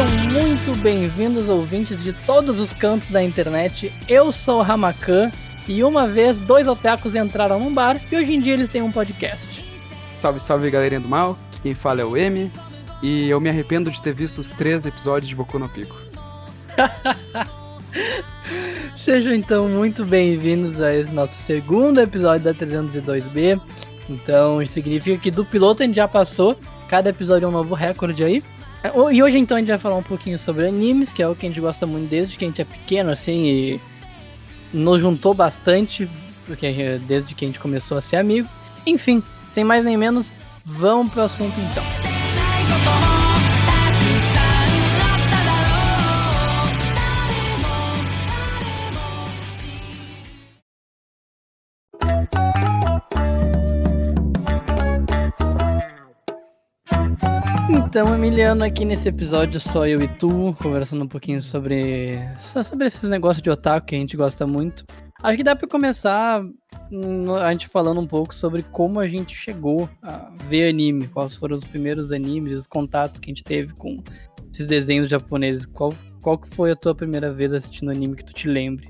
Sejam muito bem-vindos, ouvintes de todos os cantos da internet. Eu sou o Ramakan e uma vez dois otakus entraram num bar e hoje em dia eles têm um podcast. Salve, salve galerinha do mal, quem fala é o M e eu me arrependo de ter visto os três episódios de Boku no Pico. Sejam então muito bem-vindos a esse nosso segundo episódio da 302B. Então, isso significa que do piloto a gente já passou, cada episódio é um novo recorde aí. E hoje então a gente vai falar um pouquinho sobre animes, que é o que a gente gosta muito desde que a gente é pequeno, assim, e nos juntou bastante, porque desde que a gente começou a ser amigo. Enfim, sem mais nem menos, vamos pro assunto então. Então, Emiliano, aqui nesse episódio só eu e tu, conversando um pouquinho sobre, sobre esses negócios de otaku que a gente gosta muito. Acho que dá para começar hum, a gente falando um pouco sobre como a gente chegou a ver anime, quais foram os primeiros animes, os contatos que a gente teve com esses desenhos japoneses. Qual, qual que foi a tua primeira vez assistindo anime que tu te lembre?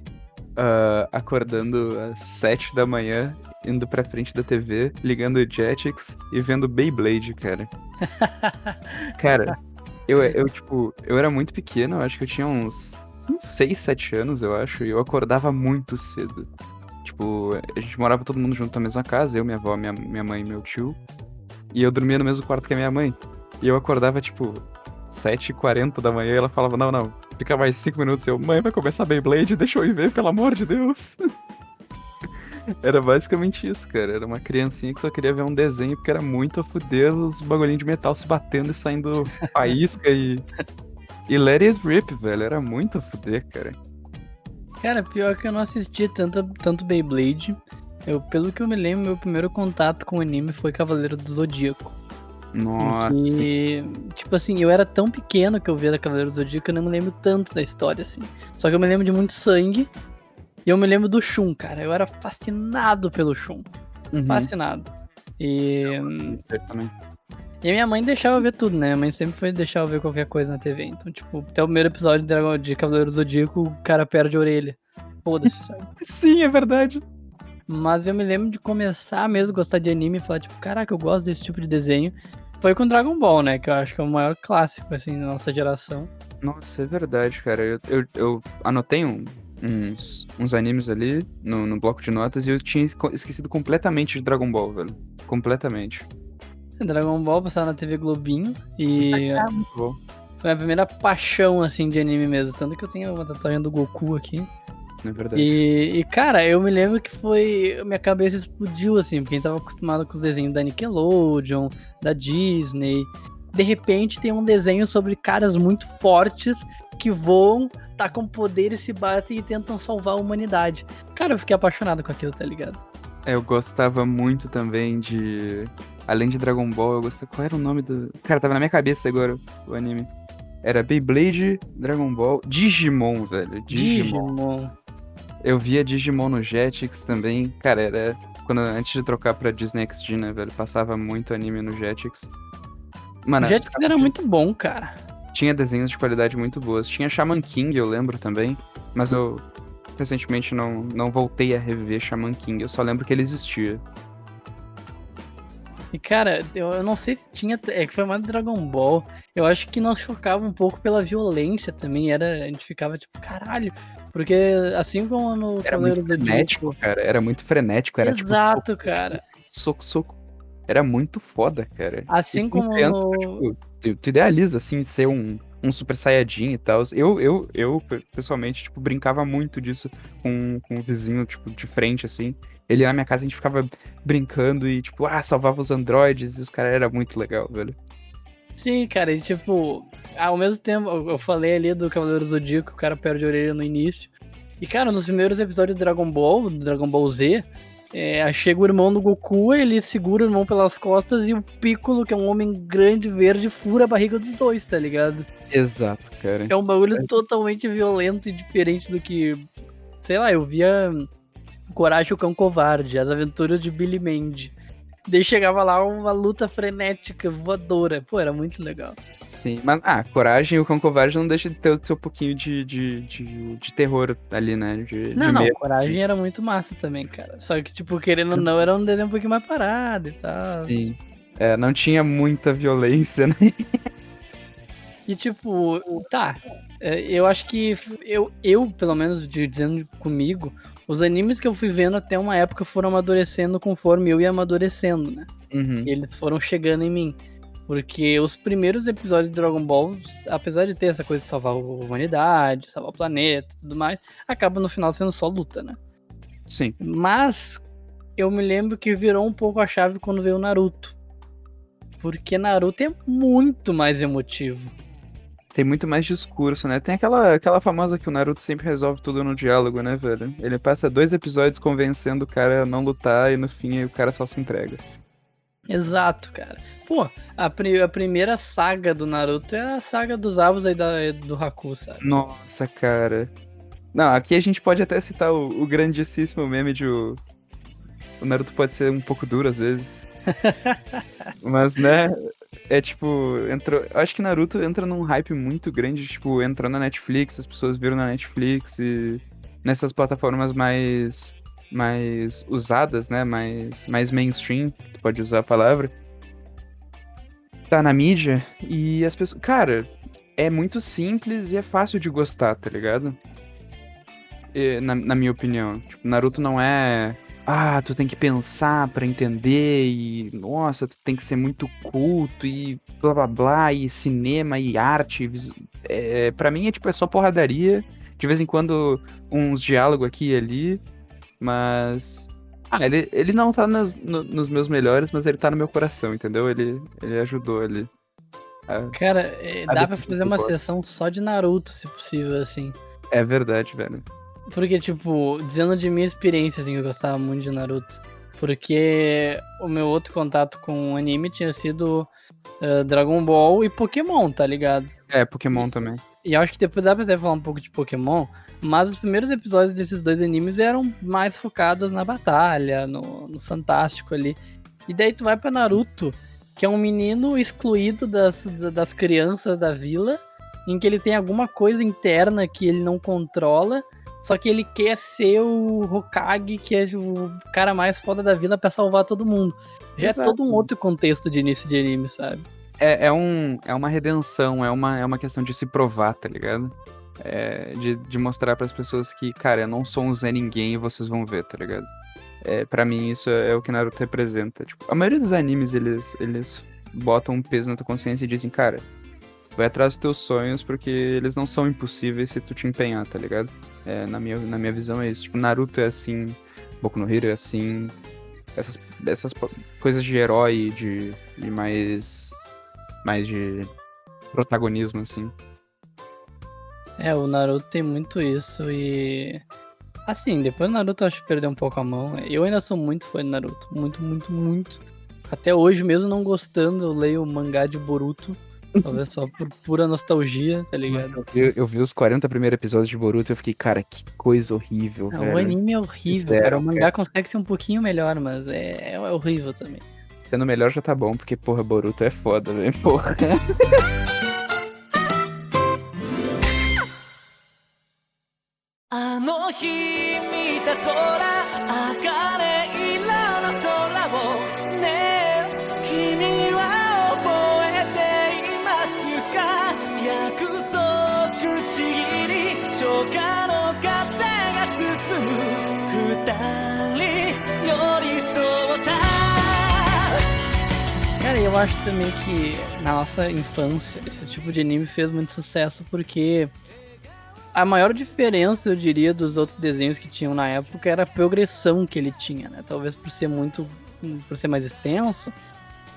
Uh, acordando às sete da manhã indo pra frente da TV, ligando o Jetix e vendo Beyblade, cara. cara, eu, eu, tipo, eu era muito pequeno, eu acho que eu tinha uns, uns 6, 7 anos, eu acho, e eu acordava muito cedo. Tipo, a gente morava todo mundo junto na mesma casa, eu, minha avó, minha, minha mãe e meu tio. E eu dormia no mesmo quarto que a minha mãe. E eu acordava, tipo, 7h40 da manhã e ela falava, não, não, fica mais 5 minutos. Eu, mãe, vai começar Beyblade, deixa eu ir ver, pelo amor de Deus. Era basicamente isso, cara. Era uma criancinha que só queria ver um desenho porque era muito a fuder os bagulhinhos de metal se batendo e saindo faísca e. E Let It Rip, velho. Era muito a fuder, cara. Cara, pior que eu não assisti tanto, tanto Beyblade. Eu, pelo que eu me lembro, meu primeiro contato com o anime foi Cavaleiro do Zodíaco. Nossa. E, tipo assim, eu era tão pequeno que eu via Cavaleiro do Zodíaco que eu não me lembro tanto da história, assim. Só que eu me lembro de muito sangue e eu me lembro do Shun, cara. Eu era fascinado pelo Shun. Uhum. Fascinado. E. Eu também. E a minha mãe deixava eu ver tudo, né? Minha mãe sempre foi deixar eu ver qualquer coisa na TV. Então, tipo, até o primeiro episódio de, Dragon, de Cavaleiro do Zodíaco, o cara perde a orelha. Foda-se, sabe? Sim, é verdade. Mas eu me lembro de começar mesmo a gostar de anime e falar, tipo, caraca, eu gosto desse tipo de desenho. Foi com Dragon Ball, né? Que eu acho que é o maior clássico, assim, da nossa geração. Nossa, é verdade, cara. Eu, eu, eu anotei um, uns, uns animes ali no, no bloco de notas e eu tinha esquecido completamente de Dragon Ball, velho. Completamente. Dragon Ball passava na TV Globinho e. Foi a primeira paixão, assim, de anime mesmo. Tanto que eu tenho uma tatuagem do Goku aqui. É verdade. E, e, cara, eu me lembro que foi. Minha cabeça explodiu, assim, porque a gente tava acostumado com os desenhos da Nickelodeon, da Disney. De repente tem um desenho sobre caras muito fortes que voam, tacam poder e se batem e tentam salvar a humanidade. Cara, eu fiquei apaixonado com aquilo, tá ligado? É, eu gostava muito também de. Além de Dragon Ball, eu gostava. Qual era o nome do. Cara, tava na minha cabeça agora o anime. Era Beyblade, Dragon Ball, Digimon, velho. Digimon. Digimon. Eu via Digimon no Jetix também. Cara, era. Quando, antes de trocar pra Disney XD, né, velho? Passava muito anime no Jetix. Mano, o Jetix era muito bom, cara tinha desenhos de qualidade muito boas. Tinha Shaman King, eu lembro também, mas eu recentemente não, não voltei a reviver Shaman King, eu só lembro que ele existia. E cara, eu, eu não sei se tinha. É que foi mais Dragon Ball. Eu acho que nós chocava um pouco pela violência também. Era, a gente ficava tipo, caralho. Porque assim como no era muito frenético, cara. Era muito frenético. Era, tipo, Exato, tipo, cara. Soco, soco. Era muito foda, cara. Assim como. Criança, no... tipo, tu, tu idealiza, assim, ser um, um super saiyajin e tal. Eu, eu, eu, pessoalmente, tipo, brincava muito disso com, com o vizinho, tipo, de frente, assim. Ele na minha casa, a gente ficava brincando e, tipo, ah, salvava os androides e os caras era muito legal, velho. Sim, cara, e tipo, ao mesmo tempo, eu falei ali do Cavaleiro Zodíaco, o cara perde a orelha no início. E, cara, nos primeiros episódios do Dragon Ball, do Dragon Ball Z, é, chega o irmão do Goku, ele segura o irmão pelas costas e o Piccolo, que é um homem grande verde, fura a barriga dos dois, tá ligado? Exato, cara. É um bagulho é. totalmente violento e diferente do que. Sei lá, eu via Coragem o Cão Covarde, As Aventuras de Billy Mandy. Daí chegava lá uma luta frenética, voadora. Pô, era muito legal. Sim, mas ah, Coragem e o Cão Covarde não deixa de ter o seu pouquinho de, de, de, de terror ali, né? De, não, de não, medo. Coragem era muito massa também, cara. Só que, tipo, querendo ou não, era um desenho um pouquinho mais parado e tal. Sim. É, não tinha muita violência, né? E tipo, tá. é, Eu acho que eu, eu pelo menos, dizendo comigo, os animes que eu fui vendo até uma época foram amadurecendo conforme eu ia amadurecendo, né? Uhum. E eles foram chegando em mim. Porque os primeiros episódios de Dragon Ball, apesar de ter essa coisa de salvar a humanidade, salvar o planeta e tudo mais, acaba no final sendo só luta, né? Sim. Mas eu me lembro que virou um pouco a chave quando veio o Naruto. Porque Naruto é muito mais emotivo. Tem muito mais discurso, né? Tem aquela, aquela famosa que o Naruto sempre resolve tudo no diálogo, né, velho? Ele passa dois episódios convencendo o cara a não lutar e no fim o cara só se entrega. Exato, cara. Pô, a, pri- a primeira saga do Naruto é a saga dos avos aí da, do Haku, sabe? Nossa, cara. Não, aqui a gente pode até citar o, o grandíssimo meme de o, o Naruto pode ser um pouco duro às vezes. Mas, né, é tipo, entrou. Acho que Naruto entra num hype muito grande, tipo, entrou na Netflix, as pessoas viram na Netflix e nessas plataformas mais mais usadas, né, mais mais mainstream, tu pode usar a palavra. Tá na mídia e as pessoas, cara, é muito simples e é fácil de gostar, tá ligado? E, na, na minha opinião. Tipo, Naruto não é. Ah, tu tem que pensar pra entender e. Nossa, tu tem que ser muito culto e blá blá blá, e cinema e arte. É, pra mim é tipo, é só porradaria. De vez em quando uns diálogos aqui e ali. Mas. Ah, ele, ele não tá nos, no- nos meus melhores, mas ele tá no meu coração, entendeu? Ele, ele ajudou ali. Cara, é, Ah, dá pra fazer uma sessão só de Naruto, se possível, assim. É verdade, velho. Porque, tipo, dizendo de minha experiência, assim, eu gostava muito de Naruto. Porque o meu outro contato com o anime tinha sido eh, Dragon Ball e Pokémon, tá ligado? É, Pokémon também. E eu acho que depois dá pra você falar um pouco de Pokémon, mas os primeiros episódios desses dois animes eram mais focados na batalha, no, no fantástico ali. E daí tu vai pra Naruto, que é um menino excluído das, das crianças da vila, em que ele tem alguma coisa interna que ele não controla, só que ele quer ser o Hokage, que é o cara mais foda da vila pra salvar todo mundo. Já Exato. é todo um outro contexto de início de anime, sabe? É, é, um, é uma redenção, é uma, é uma questão de se provar, tá ligado? É, de, de mostrar pras pessoas que, cara, eu não sou um Zé Ninguém e vocês vão ver, tá ligado? É, pra mim, isso é, o que Naruto representa. Tipo, a maioria dos animes, eles, eles botam um peso na tua consciência e dizem, cara, vai atrás dos teus sonhos porque eles não são impossíveis se tu te empenhar, tá ligado? É, na, minha, na minha visão é isso. Tipo, Naruto é assim, Boku no Hero é assim. Essas, essas coisas de herói, de, de mais. mais de protagonismo, assim. É, o Naruto tem muito isso e. Assim, depois o Naruto eu acho que perdeu um pouco a mão. Eu ainda sou muito fã de Naruto. Muito, muito, muito. Até hoje, mesmo não gostando, eu leio o mangá de Boruto. Talvez só por pura nostalgia, tá ligado? Eu, eu vi os 40 primeiros episódios de Boruto e eu fiquei, cara, que coisa horrível, Não, velho. o anime é horrível, Zero, cara. O mangá consegue ser um pouquinho melhor, mas é, é horrível também. Sendo melhor já tá bom, porque, porra, Boruto é foda, velho. Porra. あ acho também que na nossa infância esse tipo de anime fez muito sucesso porque a maior diferença, eu diria, dos outros desenhos que tinham na época era a progressão que ele tinha, né? Talvez por ser muito. por ser mais extenso.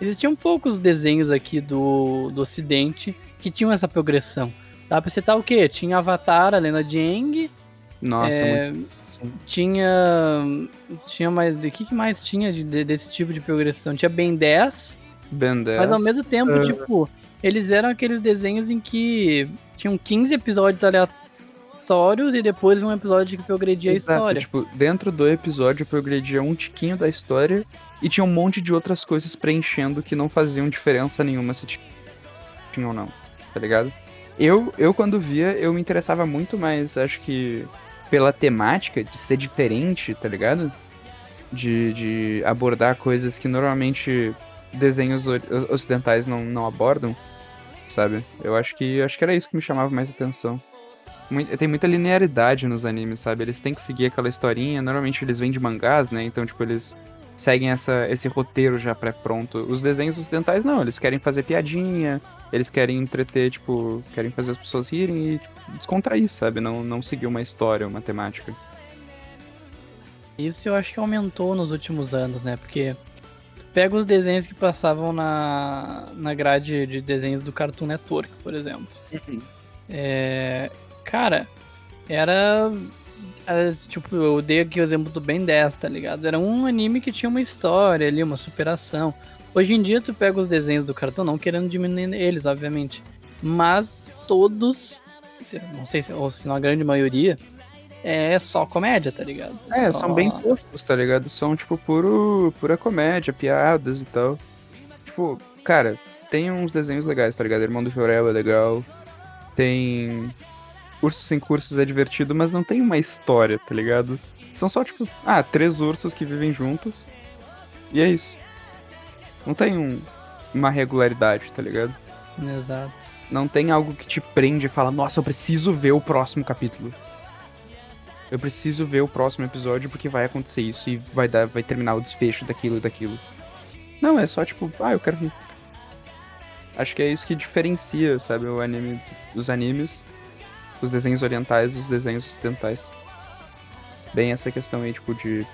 Existiam poucos desenhos aqui do, do ocidente que tinham essa progressão. Dá pra citar o quê? Tinha Avatar, a Lenda de Aang, Nossa, é, muito. tinha. Tinha mais. O que, que mais tinha de- de- desse tipo de progressão? Tinha Ben 10. Ben 10. Mas ao mesmo tempo, Ah. tipo, eles eram aqueles desenhos em que tinham 15 episódios aleatórios. e depois um episódio que progredia a Exato, história. Tipo, dentro do episódio progredia um tiquinho da história e tinha um monte de outras coisas preenchendo que não faziam diferença nenhuma se tinha ou não, tá ligado? Eu, eu quando via, eu me interessava muito mais, acho que, pela temática de ser diferente, tá ligado? De, de abordar coisas que normalmente desenhos ocidentais não, não abordam, sabe? Eu acho que acho que era isso que me chamava mais atenção. Tem muita linearidade nos animes, sabe? Eles têm que seguir aquela historinha. Normalmente eles vêm de mangás, né? Então, tipo, eles seguem essa, esse roteiro já pré-pronto. Os desenhos ocidentais, não. Eles querem fazer piadinha, eles querem entreter, tipo, querem fazer as pessoas rirem e tipo, descontrair, sabe? Não, não seguir uma história, uma temática. Isso eu acho que aumentou nos últimos anos, né? Porque pega os desenhos que passavam na, na grade de desenhos do Cartoon Network, por exemplo. É, cara, era. era, Tipo, eu dei aqui o exemplo do Ben 10, tá ligado? Era um anime que tinha uma história ali, uma superação. Hoje em dia tu pega os desenhos do cartão, não querendo diminuir eles, obviamente. Mas todos, não sei se, ou se não a grande maioria, é só comédia, tá ligado? É, Só- são bem toscos, tá ligado? São, tipo, puro, pura comédia, piadas e tal. Tipo, cara, tem uns desenhos legais, tá ligado? Irmão do Jorel é legal. Tem. Ursos sem cursos é divertido, mas não tem uma história, tá ligado? São só, tipo, ah, três ursos que vivem juntos. E é isso. Não tem um- uma regularidade, tá ligado? Exato. Não tem algo que te prende e fala, nossa, eu preciso ver o próximo capítulo. Eu preciso ver o próximo episódio porque vai acontecer isso e vai dar, vai terminar o desfecho daquilo e daquilo. Não, é só tipo, ah, eu quero. Acho que é isso que diferencia, sabe, o anime dos animes, os desenhos orientais dos desenhos ocidentais. Bem essa questão aí, tipo, de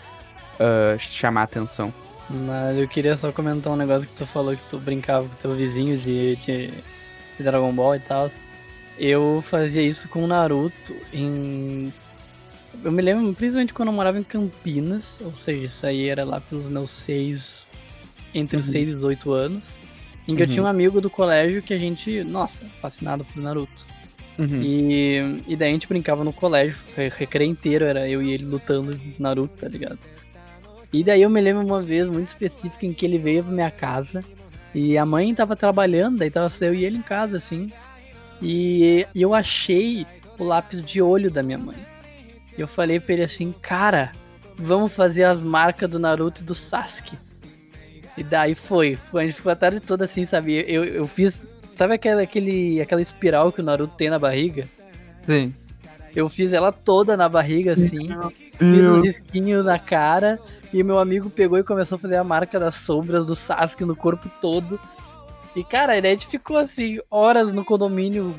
ah, chamar atenção. Mas eu queria só comentar um negócio que tu falou que tu brincava com teu vizinho de, de, de Dragon Ball e tal. Eu fazia isso com o Naruto em. Eu me lembro principalmente quando eu morava em Campinas, ou seja, isso aí era lá pelos meus seis. Entre os Uhum. 6 e os 8 anos. Em que eu Uhum. tinha um amigo do colégio que a gente, nossa, fascinado por Naruto. Uhum. E, e daí a gente brincava no colégio, re- recreio inteiro, era eu e ele lutando Naruto, tá ligado? E daí eu me lembro uma vez muito específica em que ele veio pra minha casa e a mãe tava trabalhando, daí tava só eu e ele em casa, assim. E, e eu achei o lápis de olho da minha mãe. E eu falei pra ele assim, cara, vamos fazer as marcas do Naruto e do Sasuke. E daí foi, foi a gente ficou a tarde toda assim, sabe? Eu, eu fiz. Sabe aquela, aquele, aquela espiral que o Naruto tem na barriga? Sim. Eu fiz ela toda na barriga, assim. Fiz uns risquinhos na cara. E meu amigo pegou e começou a fazer a marca das sombras do Sasuke no corpo todo. E, cara, a gente ficou assim, horas no condomínio,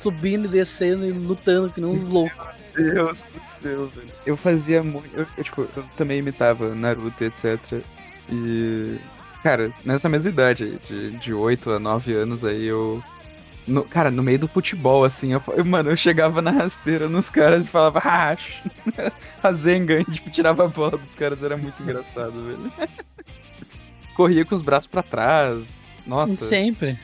subindo e descendo e lutando que nem uns loucos. Deus do céu, velho. Eu fazia muito. Eu, eu, tipo, eu também imitava Naruto, etc. E. Cara, nessa mesma idade, aí, de, de 8 a 9 anos aí, eu. no- cara, no meio do futebol, assim, eu, mano, eu chegava na rasteira nos caras e falava, ah, Rasengan, e tipo, tirava a bola dos caras, era muito engraçado, velho. Corria com os braços pra trás. Nossa. Sempre.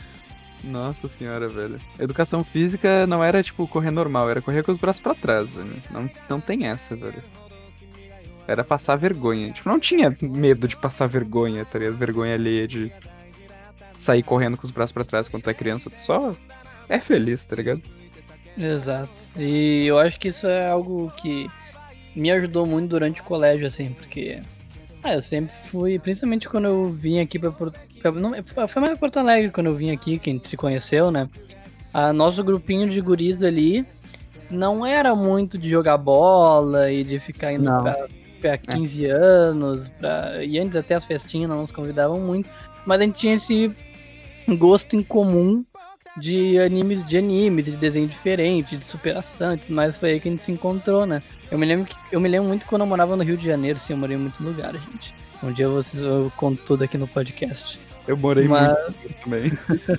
Nossa senhora, velho. Educação física não era, tipo, correr normal, era correr com os braços pra trás, velho. Não, não tem essa, velho. Era passar vergonha. Tipo, não tinha medo de passar vergonha, tá ligado? Vergonha alheia de sair correndo com os braços pra trás quando tu é criança. Tu só é feliz, tá ligado? Exato. E eu acho que isso é algo que me ajudou muito durante o colégio, assim, porque. Ah, eu sempre fui, principalmente quando eu vim aqui pra Não, foi mais pra Porto Alegre quando eu vim aqui, que a gente se conheceu, né? A nosso grupinho de guris ali não era muito de jogar bola e de ficar indo Não. pra, pra 15 anos, pra, e antes até as festinhas não nos convidavam muito, mas a gente tinha esse gosto em comum de animes, de animes, de desenho diferente, de superação e tudo mais, foi aí que a gente se encontrou, né? Eu me lembro que eu me lembro muito quando eu morava no Rio de Janeiro, assim, eu morei em muitos lugares, gente. Um dia vocês eu conto tudo aqui no podcast. Eu morei Mas- muito também.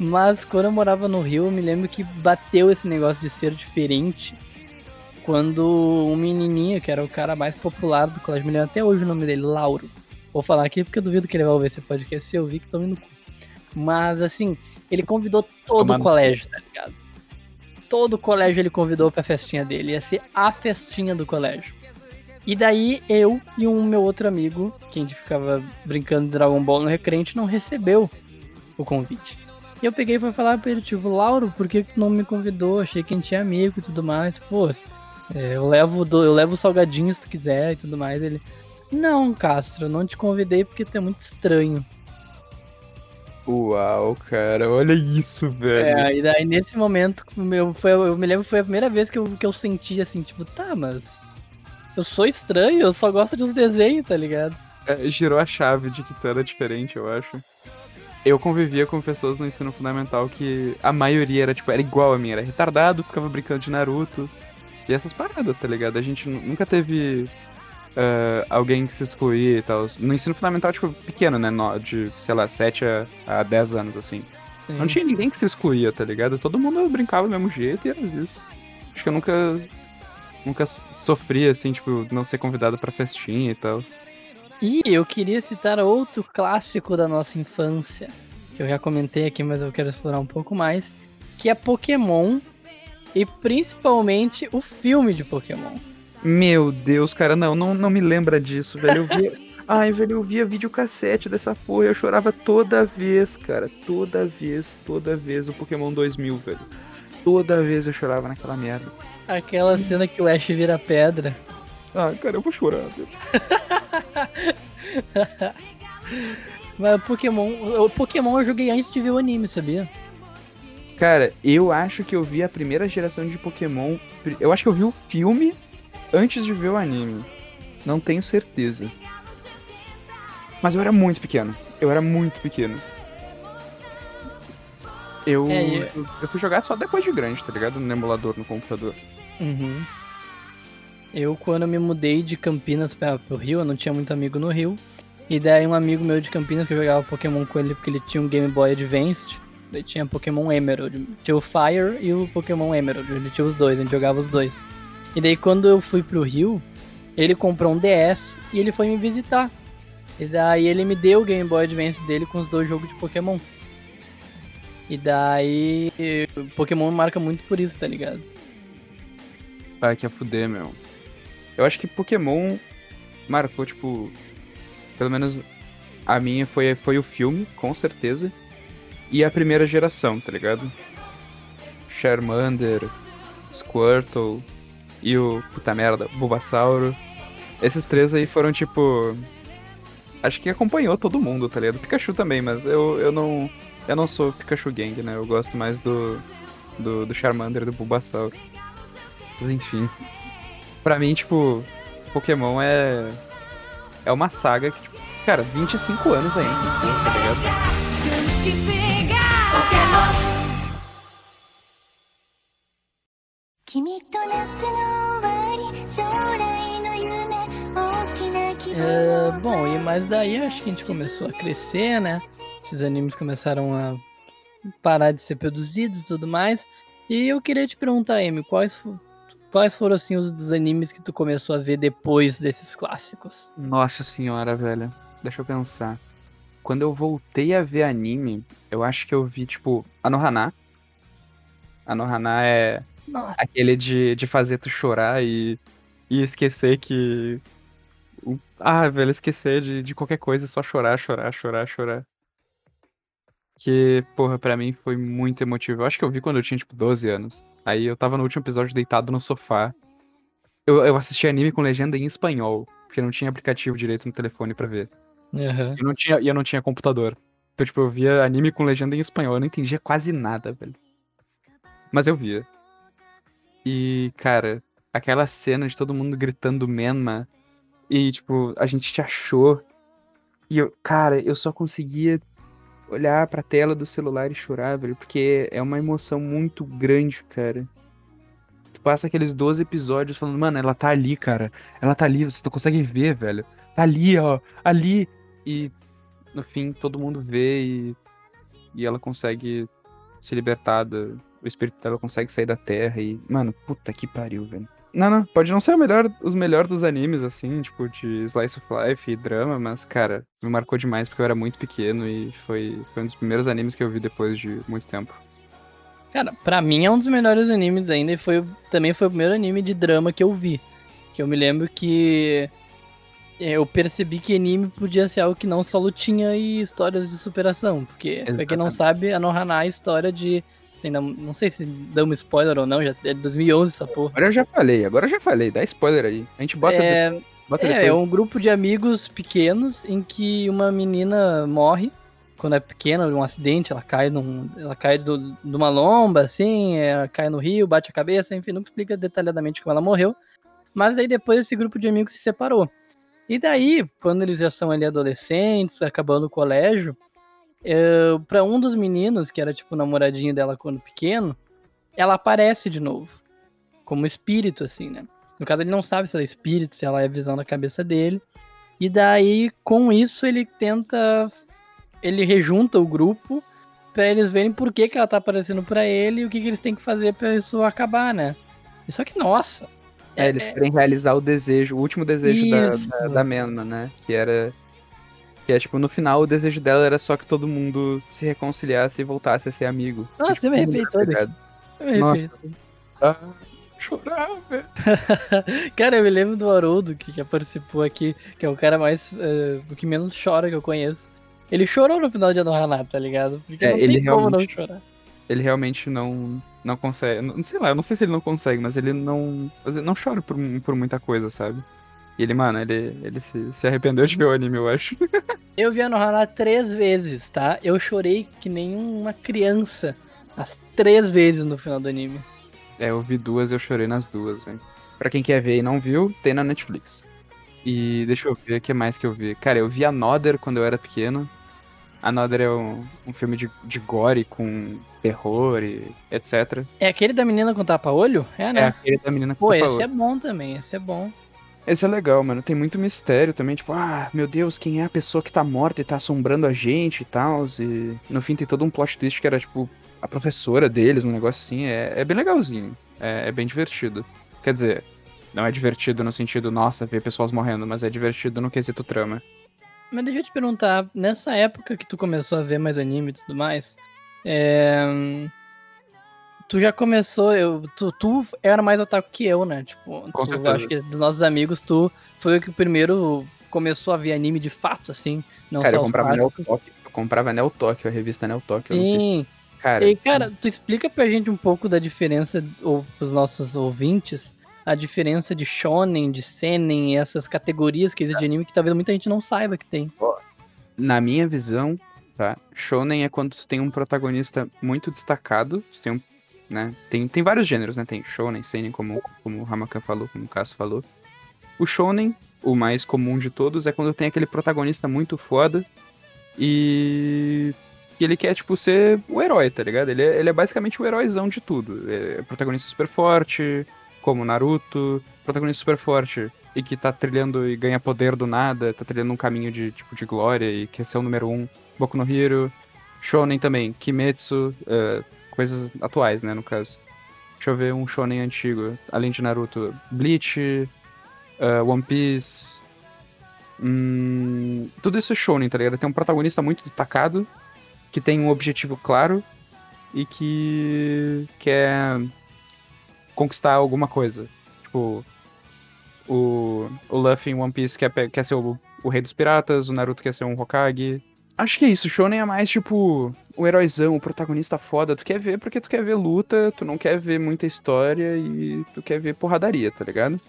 Mas quando eu morava no Rio, eu me lembro que bateu esse negócio de ser diferente. Quando um menininho, que era o cara mais popular do colégio, me lembro até hoje o nome dele, Lauro. Vou falar aqui porque eu duvido que ele vai ouvir esse podcast se eu vi que tô indo no cu. Mas assim, ele convidou todo Tomar o colégio, tá ligado? todo o colégio ele convidou pra festinha dele. Ia ser a festinha do colégio. E daí eu e um meu outro amigo, que a gente ficava brincando de Dragon Ball no recrente, não recebeu o convite. E eu peguei pra falar pra ele, tipo, Lauro, por que, tu não me convidou? Achei que a gente é amigo e tudo mais. Pô, é, eu levo eu levo salgadinho se tu quiser e tudo mais. Ele, não, Castro, não te convidei porque tu é muito estranho. Uau, cara, olha isso, velho. É, e daí nesse momento, eu, foi, eu me lembro que foi a primeira vez que eu, que eu senti assim, tipo, tá, mas eu sou estranho, eu só gosto de uns desenhos, tá ligado? É, girou a chave de que tu era diferente, eu acho. Eu convivia com pessoas no ensino fundamental que a maioria era, tipo, era igual a mim, era retardado, ficava brincando de Naruto. E essas paradas, tá ligado? A gente nunca teve uh, alguém que se excluía e tal. No ensino fundamental, tipo, pequeno, né? De, sei lá, 7 a, a 10 anos, assim. Sim. Não tinha ninguém que se excluía, tá ligado? Todo mundo brincava do mesmo jeito e era isso. Acho que eu nunca. Nunca sofri, assim, tipo, não ser convidado pra festinha e tal. E eu queria citar outro clássico da nossa infância, que eu já comentei aqui, mas eu quero explorar um pouco mais, que é Pokémon e principalmente o filme de Pokémon. Meu Deus, cara, não, não, não me lembra disso, velho. Eu via... Ai, velho, eu via videocassete dessa porra eu chorava toda vez, cara. Toda vez, toda vez o Pokémon 2000, velho. Toda vez eu chorava naquela merda. Aquela cena que o Ash vira pedra. Ah, cara, eu vou chorar. Mas Pokémon, o Pokémon eu joguei antes de ver o anime, sabia? Cara, eu acho que eu vi a primeira geração de Pokémon. Eu acho que eu vi o filme antes de ver o anime. Não tenho certeza. Mas eu era muito pequeno. Eu era muito pequeno. Eu, é, eu... eu fui jogar só depois de grande, tá ligado? No emulador, no computador. Uhum. Eu, quando me mudei de Campinas para o Rio, eu não tinha muito amigo no Rio. E daí um amigo meu de Campinas que eu jogava Pokémon com ele porque ele tinha um Game Boy Advanced. Daí tinha Pokémon Emerald. Tinha o Fire e o Pokémon Emerald. Ele tinha os dois, a gente jogava os dois. E daí quando eu fui pro Rio, ele comprou um DS e ele foi me visitar. E daí ele me deu o Game Boy Advance dele com os dois jogos de Pokémon. E daí Pokémon marca muito por isso, tá ligado? Ah, que a fuder, meu. Eu acho que Pokémon marcou, tipo. Pelo menos a minha foi, foi o filme, com certeza. E a primeira geração, tá ligado? Charmander, Squirtle, e o puta merda, Bulbasauro. Esses três aí foram tipo. Acho que acompanhou todo mundo, tá ligado? Pikachu também, mas eu, eu não. Eu não sou Pikachu Gang, né? Eu gosto mais do. Do, do Charmander e do Bulbasaur. Mas enfim. Pra mim, tipo, Pokémon é. É uma saga que, tipo, cara, 25 anos ainda, tá ligado? É, bom, e mais daí acho que a gente começou a crescer, né? Esses animes começaram a parar de ser produzidos e tudo mais. E eu queria te perguntar, Amy, quais, quais foram assim os animes que tu começou a ver depois desses clássicos? Nossa senhora, velho. Deixa eu pensar. Quando eu voltei a ver anime, eu acho que eu vi, tipo, Anohana. Anohana é nossa. Aquele de, de fazer tu chorar e, e esquecer que. Ah, velho, esquecer de, de qualquer coisa, só chorar, chorar, chorar, chorar. Que, porra, pra mim foi muito emotivo. Eu acho que eu vi quando eu tinha, tipo, 12 anos. Aí eu tava no último episódio deitado no sofá. Eu, eu assisti anime com legenda em espanhol, porque não tinha aplicativo direito no telefone para ver. Uhum. Eu não tinha, e eu não tinha computador. Então, tipo, eu via anime com legenda em espanhol. Eu não entendia quase nada, velho. Mas eu via. E, cara, aquela cena de todo mundo gritando Menma e, tipo, a gente te achou. E eu, cara, eu só conseguia olhar pra tela do celular e chorar, velho, porque é uma emoção muito grande, cara. Tu passa aqueles 12 episódios falando, mano, ela tá ali, cara. Ela tá ali, você consegue ver, velho. Tá ali, ó, ali. E no fim todo mundo vê e, e ela consegue se libertar do, o espírito dela consegue sair da terra e. Mano, puta que pariu, velho. Não, não, pode não ser melhor, os melhores dos animes, assim, tipo, de Slice of Life e drama, mas, cara, me marcou demais porque eu era muito pequeno e foi, foi um dos primeiros animes que eu vi depois de muito tempo. Cara, pra mim é um dos melhores animes ainda e foi, também foi o primeiro anime de drama que eu vi. Que eu me lembro que eu percebi que anime podia ser algo que não só lutinha e histórias de superação. Porque, pra quem não Exatamente. sabe, a Nohana é a história de. Assim, não, não sei se damos spoiler ou não, já é de 2011 essa porra. Agora eu já falei, agora eu já falei, dá spoiler aí. A gente bota, é, bota é, é um grupo de amigos pequenos em que uma menina morre quando é pequena, um acidente, ela cai num, ela cai do, de uma lomba, assim, ela cai no rio, bate a cabeça, enfim, não explica detalhadamente como ela morreu. Mas aí depois esse grupo de amigos se separou. E daí, quando eles já são ali adolescentes, acabando o colégio, é, para um dos meninos, que era tipo o namoradinho dela quando pequeno, ela aparece de novo. Como espírito, assim, né? No caso, ele não sabe se ela é espírito, se ela é visão da cabeça dele. E daí, com isso, ele tenta. Ele rejunta o grupo pra eles verem por que, que ela tá aparecendo pra ele e o que, que eles têm que fazer pra isso acabar, né? E Só que, nossa. É, eles querem realizar o desejo, o último desejo da, da, da Menma, né? Que era. Que é tipo, no final o desejo dela era só que todo mundo se reconciliasse e voltasse a ser amigo. E, tipo, eu me arrepiei todo. pegado. Eu me. Ah, chorava. Cara, eu me lembro do Haroldo, que já participou aqui, que é o cara mais. o que menos chora que eu conheço. Ele chorou no final de Anohana, tá ligado? Porque É, não ele tem como não realmente- chorar. Ele realmente não, não consegue. Não sei lá, eu não sei se ele não consegue, mas ele não. ele não chora por, por muita coisa, sabe? E ele, mano, ele, ele se, se arrependeu de ver o anime, eu acho. Eu vi Anohana três vezes, tá? Eu chorei que nem uma criança. As três vezes no final do anime. É, eu vi duas eu chorei nas duas, velho. Pra quem quer ver e não viu, tem na Netflix. E deixa eu ver o que mais que eu vi. Cara, eu vi Another quando eu era pequeno. Another é um, um filme de, de gore com terror e etc. É aquele da menina com tapa-olho? É, É né? aquele da menina que Pô, tu esse é bom também, esse é bom. Esse é legal, mano. Tem muito mistério também, tipo, ah, meu Deus, quem é a pessoa que tá morta e tá assombrando a gente e tal. E no fim tem todo um plot twist que era, tipo, a professora deles, um negócio assim. É, é bem legalzinho. É, é bem divertido. Quer dizer, não é divertido no sentido, nossa, ver pessoas morrendo, mas é divertido no quesito trama. Mas deixa eu te perguntar, nessa época que tu começou a ver mais anime e tudo mais, é, tu já começou, eu, tu, tu era mais otaku que eu, né? Tipo, Com tu, certeza. acho que dos nossos amigos, tu foi o que primeiro começou a ver anime de fato, assim, não Cara, eu só os comprava Neo. Tóquio. Eu comprava Neo Tóquio, a revista Neo Tóquio. eu sei. Sim, Cara, e cara, tu explica pra gente um pouco da diferença, ou pros nossos ouvintes, a diferença de shonen, de seinen, essas categorias que existem de anime que talvez muita gente não saiba que tem. na minha visão, tá? Shonen é quando tu tem um protagonista muito destacado. Tu tem um, né? Tem, tem vários gêneros, né? Tem shonen, seinen, como, como o Hamakan falou, como o Caso falou. O shonen, o mais comum de todos, é quando tem aquele protagonista muito foda e ele quer, tipo, ser o herói, tá ligado? Ele é, ele é basicamente o heróizão de tudo. É protagonista super forte, como Naruto, protagonista super forte e que tá trilhando e ganha poder do nada, tá trilhando um caminho de, tipo, de glória e quer ser o número um. Boku no Hero, Shonen também, Kimetsu, eh, coisas atuais, né, no caso. Deixa eu ver um Shonen antigo, além de Naruto. Bleach, eh, One Piece... hum, tudo isso é Shonen, tá ligado? Tem um protagonista muito destacado, que tem um objetivo claro e que quer conquistar alguma coisa. Tipo, o, o Luffy em One Piece quer, quer ser o, o rei dos piratas, o Naruto quer ser um Hokage. Acho que é isso, Shonen é mais tipo o heróizão, o protagonista foda. Tu quer ver porque tu quer ver luta, tu não quer ver muita história e tu quer ver porradaria, tá ligado?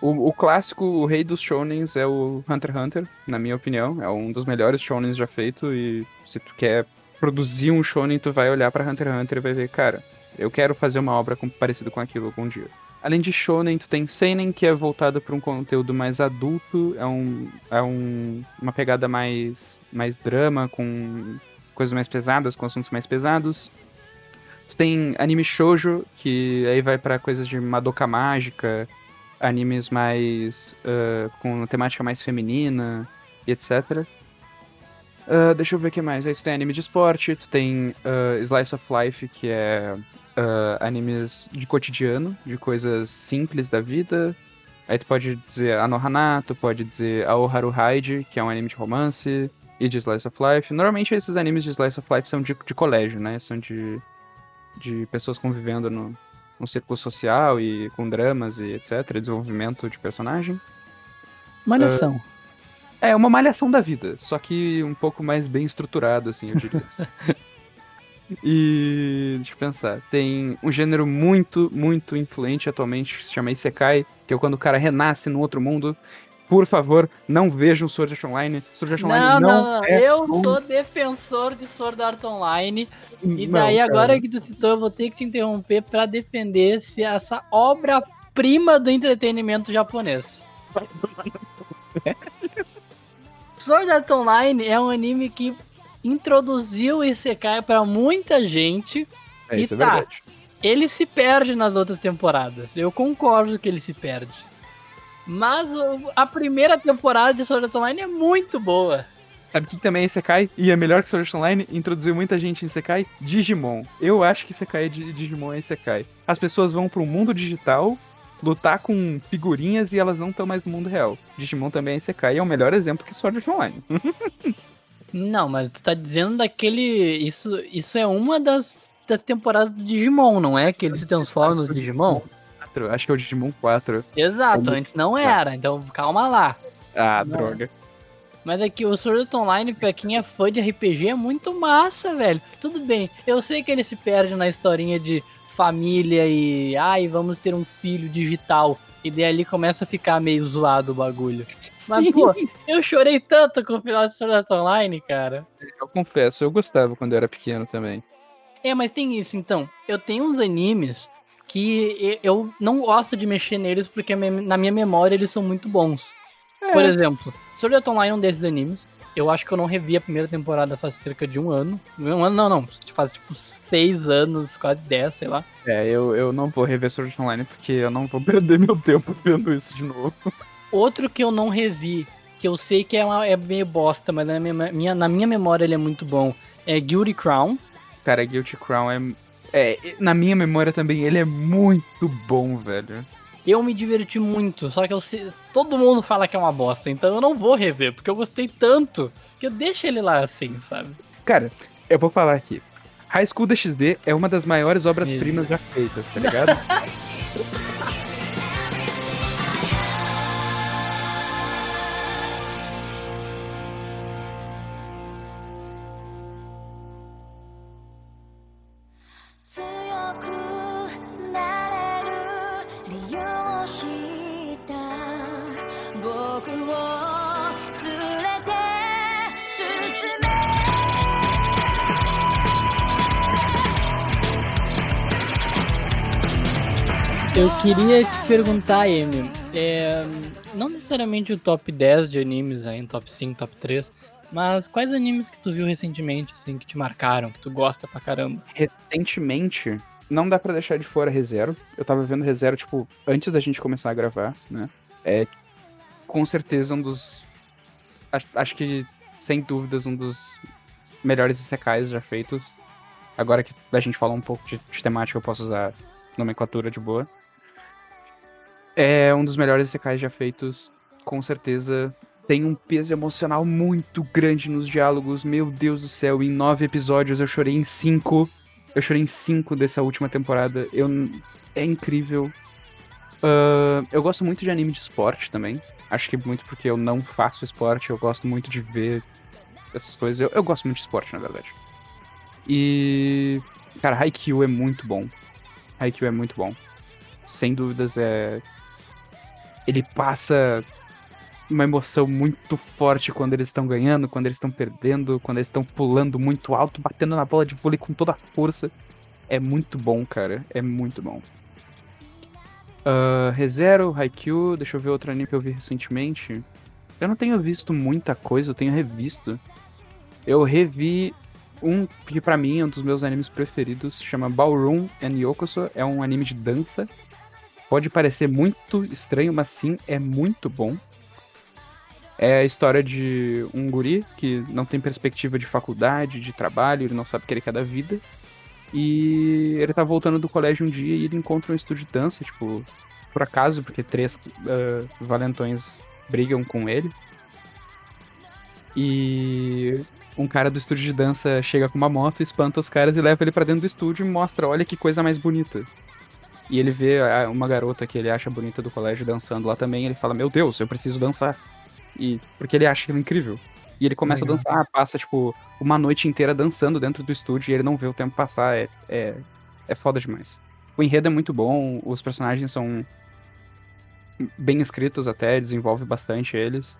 O, o clássico, o rei dos shonens é o Hunter x Hunter, na minha opinião. É um dos melhores shonens já feito e se tu quer produzir um shonen, tu vai olhar pra Hunter x Hunter e vai ver, cara, eu quero fazer uma obra parecida com aquilo algum dia. Além de shonen, tu tem seinen, que é voltado para um conteúdo mais adulto, é, um, é um, uma pegada mais, mais drama, com coisas mais pesadas, com assuntos mais pesados. Tu tem anime shoujo, que aí vai para coisas de Madoka Mágica, animes mais ah, com temática mais feminina e etc. Ah, deixa eu ver o que mais. Aí tu tem anime de esporte, tu tem ah, Slice of Life, que é ah, animes de cotidiano, de coisas simples da vida. Aí tu pode dizer Anohana, tu pode dizer Aoharu Haide, que é um anime de romance, e de Slice of Life. Normalmente esses animes de Slice of Life são de, de colégio, né? São de. de pessoas convivendo no, no círculo social e com dramas e etc. Desenvolvimento de personagem. Malhação. É uma malhação da vida, só que um pouco mais bem estruturado, assim, eu diria. e deixa eu pensar. Tem um gênero muito, muito influente atualmente, que se chama Isekai, que é quando o cara renasce num outro mundo. Por favor, não vejam Sword Art Online. Sword Art Online Não, não, não, não. é Eu bom. sou defensor de Sword Art Online. E Não, daí, cara. agora que tu citou, eu vou ter que te interromper pra defender se essa obra-prima do entretenimento japonês. Sword Art Online é um anime que introduziu o Isekai pra muita gente. É, isso é E tá. verdade. Ele se perde nas outras temporadas. Eu concordo que ele se perde. Mas a primeira temporada de Sword Art Online é muito boa. Sabe o que também é Isekai? E é melhor que Sword Art Online? Introduziu muita gente em Isekai? Digimon. Eu acho que Isekai de Digimon é Isekai. As pessoas vão pro mundo digital lutar com figurinhas e elas não estão mais no mundo real. Digimon também é Isekai e é o melhor exemplo que Sword Art Online. Não, mas tu tá dizendo daquele. Isso, isso é uma das, das temporadas do Digimon, não é? Que ele se transforma no Digimon? 4, acho que é o Digimon 4. Exato, antes não era, então calma lá. Ah, Não. droga. Mas é que o Sword Art Online, pra quem é fã de RPG, é muito massa, velho. Tudo bem, eu sei que ele se perde na historinha de família e. Ai, vamos ter um filho digital. E daí ali começa a ficar meio zoado o bagulho. Mas, Sim. pô, eu chorei tanto com o final de Sword Art Online, cara. Eu confesso, eu gostava quando eu era pequeno também. É, mas tem isso, então. Eu tenho uns animes que eu não gosto de mexer neles porque na minha memória eles são muito bons. Por exemplo, Sword Art Online é um desses animes. Eu acho que eu não revi a primeira temporada faz cerca de um ano. Um ano não, não. Faz tipo seis anos, quase dez, sei lá. É, eu, eu não vou rever Sword Online porque eu não vou perder meu tempo vendo isso de novo. Outro que eu não revi, que eu sei que é, uma- é meio bosta, mas na minha, minha- na minha memória ele é muito bom, é Guilty Crown. Cara, Guilty Crown é. É, na minha memória também, ele é muito bom, velho. Eu me diverti muito, só que eu todo mundo fala que é uma bosta, então eu não vou rever, porque eu gostei tanto que eu deixo ele lá assim, sabe? Cara, eu vou falar aqui. High School DxD é uma das maiores obras-primas já feitas, tá ligado? Eu queria te perguntar, Amy, é, não necessariamente o top 10 de animes aí, top 5, top 3, mas quais animes que tu viu recentemente, assim, que te marcaram, que tu gosta pra caramba? Recentemente, não dá pra deixar de fora ReZero. Eu tava vendo ReZero, tipo, antes da gente começar a gravar, né? É, com certeza, um dos. Acho, acho que, sem dúvidas, um dos melhores isekais já feitos. Agora que a gente fala um pouco de, de temática, eu posso usar nomenclatura de boa. É um dos melhores isekais já feitos, com certeza. Tem um peso emocional muito grande nos diálogos. Meu Deus do céu, em nove episódios eu chorei em cinco. Eu chorei em cinco dessa última temporada. Eu, é incrível. Ah, eu gosto muito de anime de esporte também. Acho que muito porque eu não faço esporte, eu gosto muito de ver essas coisas. Eu, eu gosto muito de esporte, na verdade. E. Cara, Haikyuu é muito bom. Haikyuu é muito bom. Sem dúvidas, é. Ele passa uma emoção muito forte quando eles estão ganhando, quando eles estão perdendo, quando eles estão pulando muito alto, batendo na bola de vôlei com toda a força. É muito bom, cara. É muito bom. Uh, ReZero, Haikyuu, deixa eu ver outro anime que eu vi recentemente. Eu não tenho visto muita coisa, eu tenho revisto. Eu revi um que pra mim é um dos meus animes preferidos, chama Ballroom and Yokoso, é um anime de dança. Pode parecer muito estranho, mas sim, é muito bom. É a história de um guri que não tem perspectiva de faculdade, de trabalho, ele não sabe o que ele quer da vida. E ele tá voltando do colégio um dia e ele encontra um estúdio de dança, tipo, por acaso, porque três ah, valentões brigam com ele. E um cara do estúdio de dança chega com uma moto, espanta os caras e leva ele pra dentro do estúdio e mostra, olha que coisa mais bonita. E ele vê a- uma garota que ele acha bonita do colégio dançando lá também, ele fala, meu Deus, eu preciso dançar. E porque ele acha aquilo incrível. E ele começa Legal. a dançar, passa, tipo, uma noite inteira dançando dentro do estúdio e ele não vê o tempo passar. É, é, é foda demais. O enredo é muito bom, os personagens são bem escritos até, desenvolve bastante eles.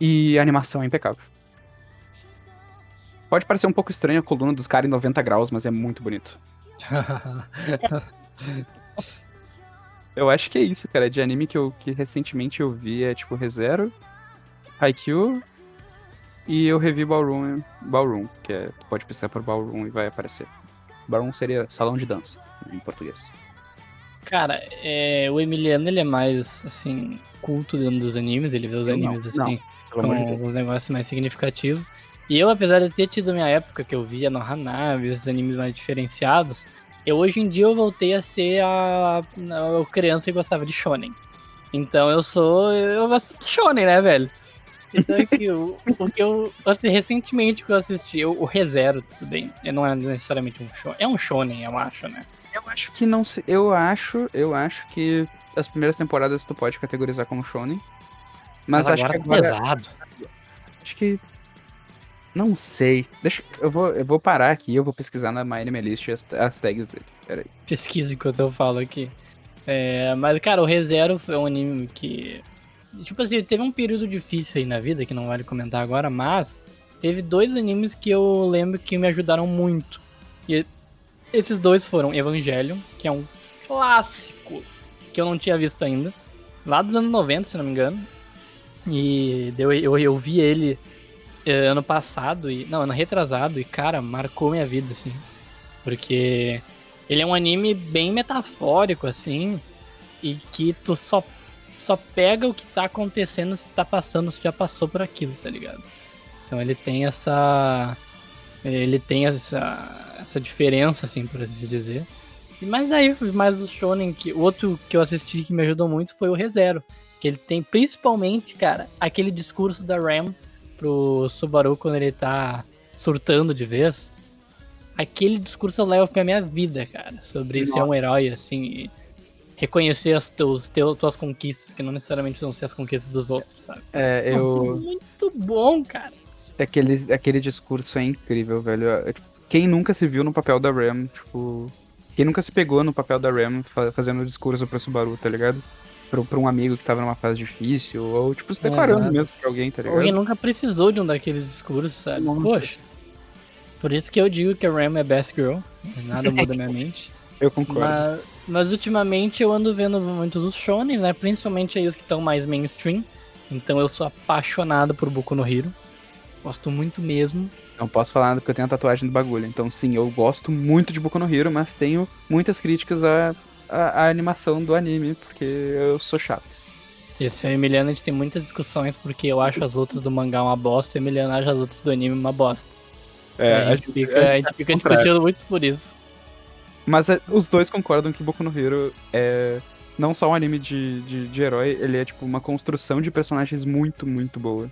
E a animação é impecável. Pode parecer um pouco estranho a coluna dos caras em 90 graus, mas é muito bonito. Eu acho que é isso, cara. De anime que, eu, que recentemente eu vi é tipo ReZero, Haikyuu e eu revi Ballroom, Ballroom que é, tu pode pesquisar por Ballroom e vai aparecer. Ballroom seria salão de dança, em português. Cara, é, o Emiliano ele é mais, assim, culto dentro dos animes, ele vê os Eu não, animes, não, assim, Pelo amor de alguns negócios mais significativos. E eu, apesar de ter tido minha época que eu via no Hanabi, esses animes mais diferenciados, eu hoje em dia eu voltei a ser a, a criança que gostava de shonen. Então eu sou. Eu assisto shonen, né, velho? Então é que o, o que eu. Assim, recentemente que eu assisti, o, o ReZero, tudo bem. Não é necessariamente um shonen. É um shonen, eu acho, né? Eu acho que não se. Eu acho, eu acho que as primeiras temporadas tu pode categorizar como shonen. Mas, acho agora que tá agora. pesado. Acho que. Não sei. Deixa, eu, vou, eu vou parar aqui eu vou pesquisar na MyAnimeList as, as tags dele. Pera aí. pesquisa enquanto eu falo aqui. É, mas, cara, o ReZero é um anime que. Tipo assim, teve um período difícil aí na vida, que não vale comentar agora, mas teve dois animes que eu lembro que me ajudaram muito. E esses dois foram Evangelion, que é um clássico que eu não tinha visto ainda, lá dos anos 90, se não me engano. E eu, eu, eu vi ele ano passado, e não, ano retrasado, e cara, marcou minha vida, assim. Porque ele é um anime bem metafórico, assim, e que tu só, só pega o que tá acontecendo se tá passando, se já passou por aquilo, tá ligado? Então ele tem essa. Ele tem essa, essa diferença, assim, por assim dizer. Mas daí, mais o Shonen, que, outro que eu assisti que me ajudou muito foi o ReZero. Que ele tem principalmente, cara, aquele discurso da Ram pro Subaru quando ele tá surtando de vez. Aquele discurso eu levo pra minha vida, cara. Sobre ser um herói, assim, e reconhecer as teus, teus, tuas conquistas, que não necessariamente vão ser as conquistas dos outros, sabe? É, eu. Muito bom, cara. Aquele, aquele discurso é incrível, velho. É, tipo, Quem nunca se viu no papel da Ram, tipo. Quem nunca se pegou no papel da Ram fa- fazendo o discurso pro Subaru, tá ligado? Pra, pra um amigo que tava numa fase difícil, ou tipo, se declarando Exato. mesmo pra alguém, tá ligado? Alguém nunca precisou de um daqueles discursos, sabe? Nossa. Poxa. Por isso que eu digo que a Ram é best girl. Nada muda minha mente. Eu concordo. Mas, mas ultimamente eu ando vendo muitos os shonen, né? Principalmente aí os que estão mais mainstream. Então eu sou apaixonado por Boku no Hero. Gosto muito mesmo. Não posso falar nada porque eu tenho a tatuagem do bagulho. Então, sim, eu gosto muito de Boku no Hero, mas tenho muitas críticas à, à, à animação do anime, porque eu sou chato. Esse é o Emiliano, a gente tem muitas discussões porque eu acho as outras do mangá uma bosta e o Emiliano acha as outras do anime uma bosta. a, gente fica, a gente fica discutindo muito por isso. Mas é, os dois concordam que Boku no Hero é não só um anime de, de, de herói, ele é tipo uma construção de personagens muito, muito boa.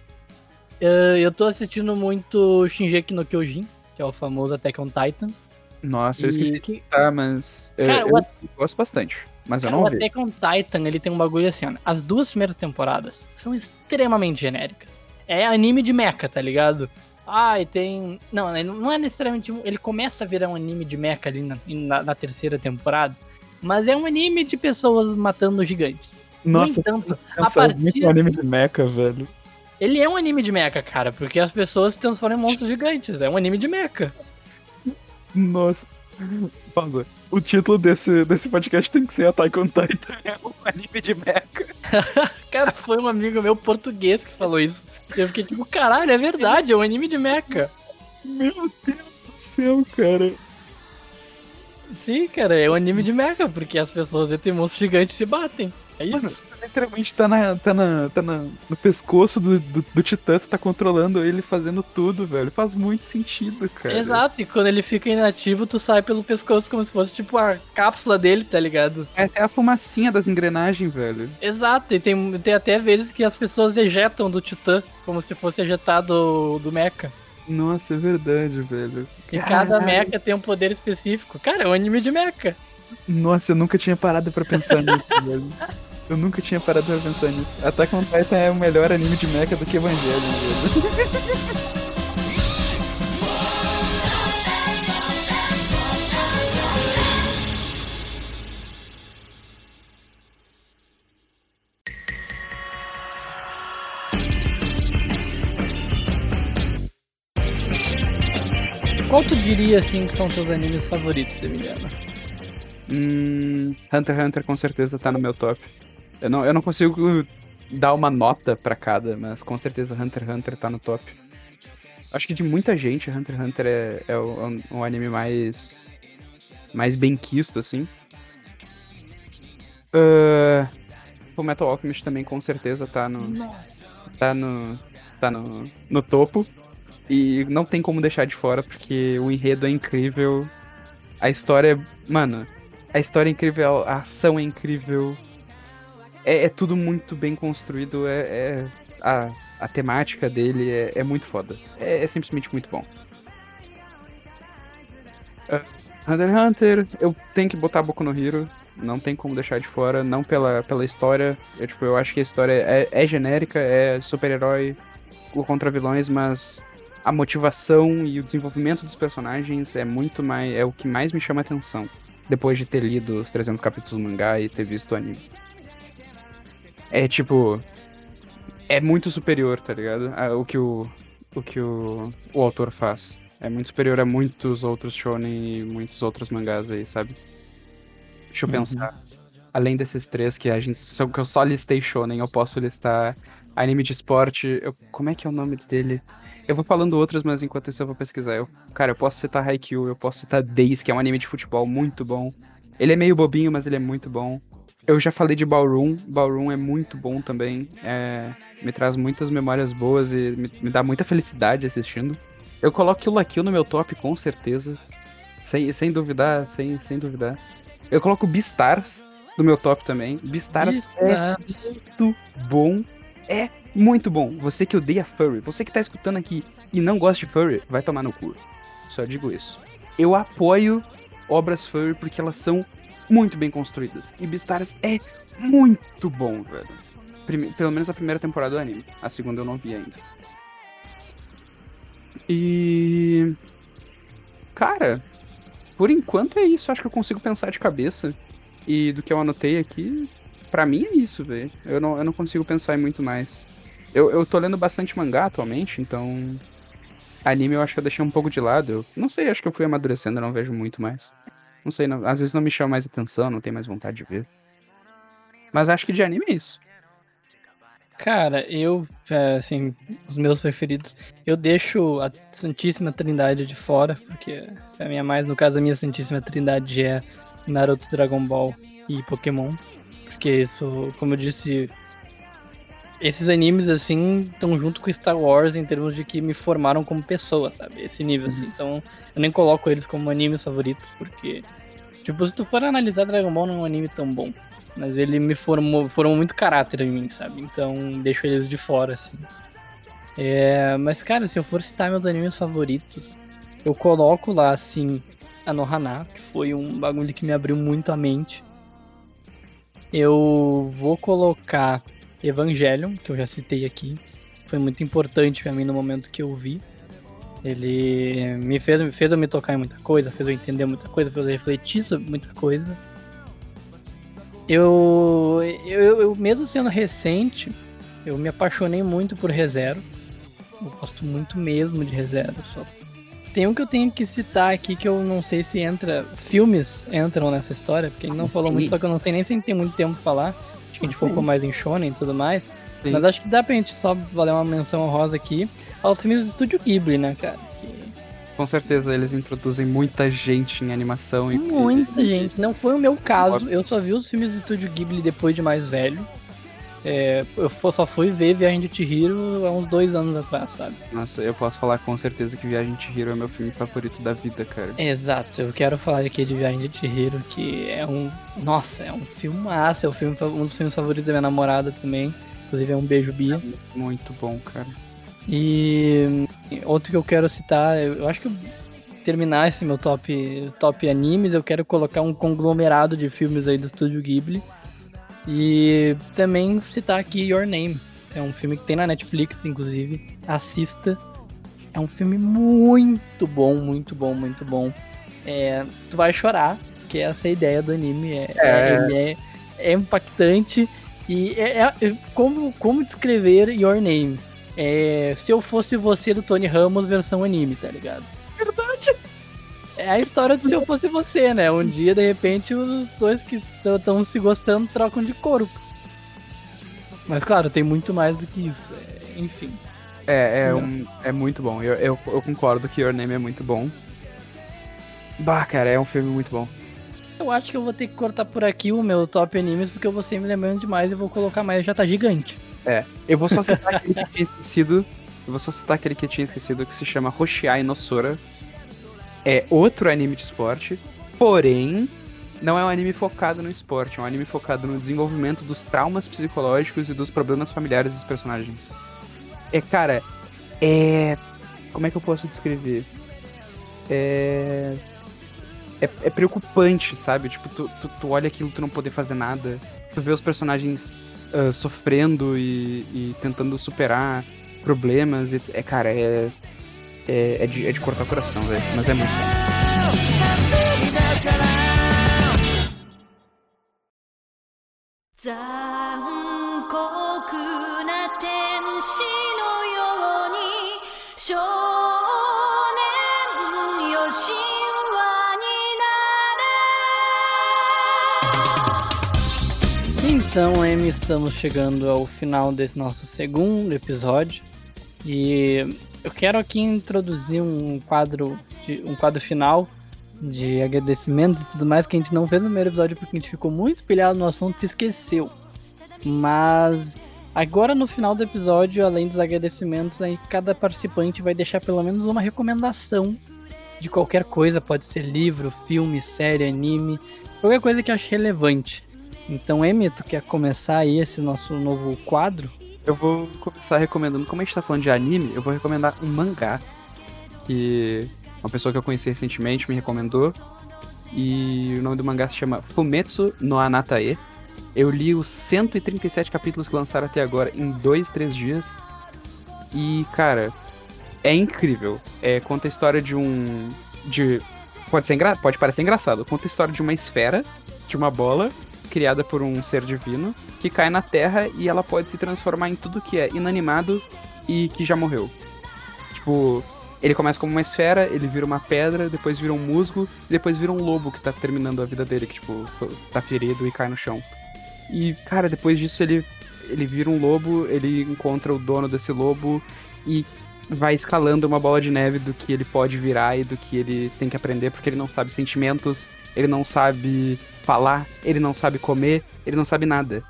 Eh, Eu tô assistindo muito Shingeki no Kyojin, que é o famoso Attack on Titan. Nossa, eu E esqueci que- de tá, mas eu, Cara, eu o gosto bastante. Mas eu Cara, não o. Attack on Titan, ele tem um bagulho assim, ó. As duas primeiras temporadas são extremamente genéricas. É anime de mecha, tá ligado? Ah, e tem... Não, ele não é necessariamente... um- Ele começa a virar um anime de mecha ali na, na, na terceira temporada. Mas é um anime de pessoas matando gigantes. Nossa, no entanto, a é muito partir... um anime de mecha, velho. Ele é um anime de mecha, cara. Porque as pessoas se transformam em monstros gigantes. É um anime de mecha. Nossa. Pausa. O título desse, desse podcast tem que ser Attack on Titan. É um anime de mecha. Cara, foi um amigo meu português que falou isso. Eu fiquei tipo, caralho, é verdade, é um anime de mecha. Meu Deus do céu, cara. Sim, cara, é um anime de mecha, porque as pessoas entre monstros gigantes se batem. É isso. Mano, você literalmente tá, na, tá, na, tá na, no pescoço do, do, do Titã, você tá controlando ele fazendo tudo, velho. Faz muito sentido, cara. Exato, e quando ele fica inativo, tu sai pelo pescoço como se fosse tipo a cápsula dele, tá ligado? É até a fumacinha das engrenagens, velho. Exato, e tem, tem até vezes que as pessoas ejetam do Titã, como se fosse ejetado do, mecha. Nossa, é verdade, velho. E cada Caralho. mecha tem um poder específico. Cara, é um anime de mecha. Nossa, eu nunca tinha parado pra pensar nisso, velho. Eu nunca tinha parado pra pensar nisso. Attack on Titan é o melhor anime de mecha do que Evangelion, velho. Qual tu diria, assim, que são teus animes favoritos, Emiliano? Hum, Hunter x Hunter com certeza tá no meu top. Eu não, eu não consigo dar uma nota pra cada, mas com certeza Hunter x Hunter tá no top. Acho que de muita gente, Hunter x Hunter é, é o, um, um anime mais. mais bem quisto, assim. Uh, o Metal Alchemist também com certeza tá no. Nossa. tá no. tá no, no topo. E não tem como deixar de fora, porque o enredo é incrível. A história. Mano, a história é incrível, a ação é incrível. É, é tudo muito bem construído. É, é- a, a temática dele é, é muito foda. É, é simplesmente muito bom. Ah, Hunter x Hunter, eu tenho que botar Boku no Hero. Não tem como deixar de fora, não pela, pela história. Eu, tipo, eu acho que a história é, é genérica, é super-herói contra vilões, mas a motivação e o desenvolvimento dos personagens é muito mais. é o que mais me chama atenção. Depois de ter lido os 300 capítulos do mangá e ter visto o anime. É tipo. É muito superior, tá ligado? A- O que o. O que o, o autor faz. É muito superior a muitos outros shonen e muitos outros mangás aí, sabe? Deixa eu Uhum. pensar. Além desses três que a gente. só- Que eu só listei shonen, eu posso listar anime de esporte. eu- como é que é o nome dele? Eu vou falando outros, mas enquanto isso eu vou pesquisar. Eu, cara, eu posso citar Haikyuu, eu posso citar Days, que é um anime de futebol muito bom. Ele é meio bobinho, mas ele é muito bom. Eu já falei de Ballroom. Ballroom é muito bom também. É, me traz muitas memórias boas e me, me dá muita felicidade assistindo. Eu coloco Kill la Kill no meu top, com certeza. Sem, sem duvidar, sem, sem duvidar. Eu coloco Beastars no meu top também. Beastars é muito bom. É muito bom. Você que odeia furry, você que tá escutando aqui e não gosta de furry, vai tomar no cu. Só digo isso. Eu apoio obras furry porque elas são muito bem construídas. E Beastars é muito bom, velho. Prime- pelo menos a primeira temporada do anime. A segunda eu não vi ainda. E. Cara, por enquanto é isso. Acho que eu consigo pensar de cabeça. E do que eu anotei aqui, pra mim é isso, velho. Eu não, eu não consigo pensar em muito mais. Eu, eu tô lendo bastante mangá atualmente, então. Anime eu acho que eu deixei um pouco de lado. Eu não sei, acho que eu fui amadurecendo, não vejo muito mais. Não sei, não- às vezes não me chama mais atenção, não tenho mais vontade de ver. Mas acho que de anime é isso. Cara, eu, é, assim, os meus preferidos, eu deixo a Santíssima Trindade de fora, porque a minha mais, no caso, a minha Santíssima Trindade é Naruto, Dragon Ball e Pokémon. Porque isso, como eu disse, esses animes, assim, estão junto com Star Wars em termos de que me formaram como pessoa, sabe? Esse nível, assim. Então, eu nem coloco eles como animes favoritos, porque, tipo, se tu for analisar, Dragon Ball não é um anime tão bom. Mas ele me formou, formou muito caráter em mim, sabe? Então deixo eles de fora, assim. É, mas, cara, se eu for citar meus animes favoritos, eu coloco lá, assim, a Nohana, que foi um bagulho que me abriu muito a mente. Eu vou colocar Evangelion, que eu já citei aqui. Foi muito importante pra mim no momento que eu vi. Ele me fez, me fez eu me tocar em muita coisa, fez eu entender muita coisa, fez eu refletir sobre muita coisa. Eu, eu, eu, mesmo sendo recente, eu me apaixonei muito por ReZero. Eu gosto muito mesmo de ReZero. Só tem um que eu tenho que citar aqui que eu não sei se entra. Filmes entram nessa história, porque ele não falou muito, só que eu não sei nem se tem muito tempo pra falar. Acho que a gente focou mais em Shonen e tudo mais. Sim. Mas acho que dá pra gente só valer uma menção honrosa aqui aos filmes do Estúdio Ghibli, né, cara? Que Com certeza eles introduzem muita gente em animação e. Muita gente. Não foi o meu caso. Eu só vi os filmes do Estúdio Ghibli depois de mais velho. É, eu só fui ver Viagem de Chihiro há uns dois anos atrás, sabe? Nossa, eu posso falar com certeza que Viagem de Hero é meu filme favorito da vida, cara. Exato, eu quero falar aqui de Viagem de Chihiro, que é um. Nossa, é um filmaço, é um, filme, um dos filmes favoritos da minha namorada também. Inclusive é um beijo Bia. Muito bom, cara. E outro que eu quero citar, eu acho que eu terminar esse meu top, top animes, eu quero colocar um conglomerado de filmes aí do Estúdio Ghibli. E também citar aqui Your Name. É um filme que tem na Netflix, inclusive. Assista. É um filme muito bom, muito bom, muito bom. É, tu vai chorar, que essa é a ideia do anime. É, É. ele é, é impactante. E é, é- como, como descrever Your Name? É, se eu fosse você do Tony Ramos versão anime, tá ligado? Verdade! É a história do se eu fosse você, né? Um dia, de repente, os dois que estão se gostando trocam de corpo. Mas claro, tem muito mais do que isso. é, enfim. É, é, um, é muito bom. Eu, eu, eu concordo que Your Name é muito bom. Bah, cara, é um filme muito bom. Eu acho que eu vou ter que cortar por aqui o meu top animes, porque eu vou sempre me lembrando demais e vou colocar mais, já tá gigante. Eu vou só citar aquele que eu tinha esquecido. Eu vou só citar aquele que eu tinha esquecido que se chama Hoshiai no Sora. É outro anime de esporte, porém não é um anime focado no esporte, é um anime focado no desenvolvimento dos traumas psicológicos e dos problemas familiares dos personagens. É, cara, é. Como é que eu posso descrever? É. É, é preocupante, sabe? Tipo, tu, tu, tu olha aquilo tu não poder fazer nada. Tu vê os personagens ah, sofrendo e, e tentando superar problemas. E, é, cara, é é, é, de, é de cortar o coração, velho. Mas é muito Então, Amy, estamos chegando ao final desse nosso segundo episódio. E eu quero aqui introduzir um quadro, de, um quadro final de agradecimentos e tudo mais que a gente não fez no primeiro episódio porque a gente ficou muito pilhado no assunto e se esqueceu. Mas agora no final do episódio, além dos agradecimentos, aí cada participante vai deixar pelo menos uma recomendação de qualquer coisa, pode ser livro, filme, série, anime, qualquer coisa que ache relevante. Então, Emi, tu quer começar aí esse nosso novo quadro? Eu vou começar recomendando, como a gente tá falando de anime, eu vou recomendar um mangá que uma pessoa que eu conheci recentemente me recomendou. E o nome do mangá se chama Fumetsu no Anatae. Eu li os 137 capítulos que lançaram até agora em dois, três dias. E, cara, é incrível. É, conta a história de um. de Pode, ser engra... Pode parecer engraçado. Conta a história de uma esfera, de uma bola, criada por um ser divino, que cai na Terra e ela pode se transformar em tudo que é inanimado e que já morreu. Tipo, ele começa como uma esfera, ele vira uma pedra, depois vira um musgo, depois vira um lobo que tá terminando a vida dele, que, tipo, tá ferido e cai no chão. E, cara, depois disso ele, ele vira um lobo, ele encontra o dono desse lobo e vai escalando uma bola de neve do que ele pode virar e do que ele tem que aprender, porque ele não sabe sentimentos, ele não sabe falar, ele não sabe comer, ele não sabe nada.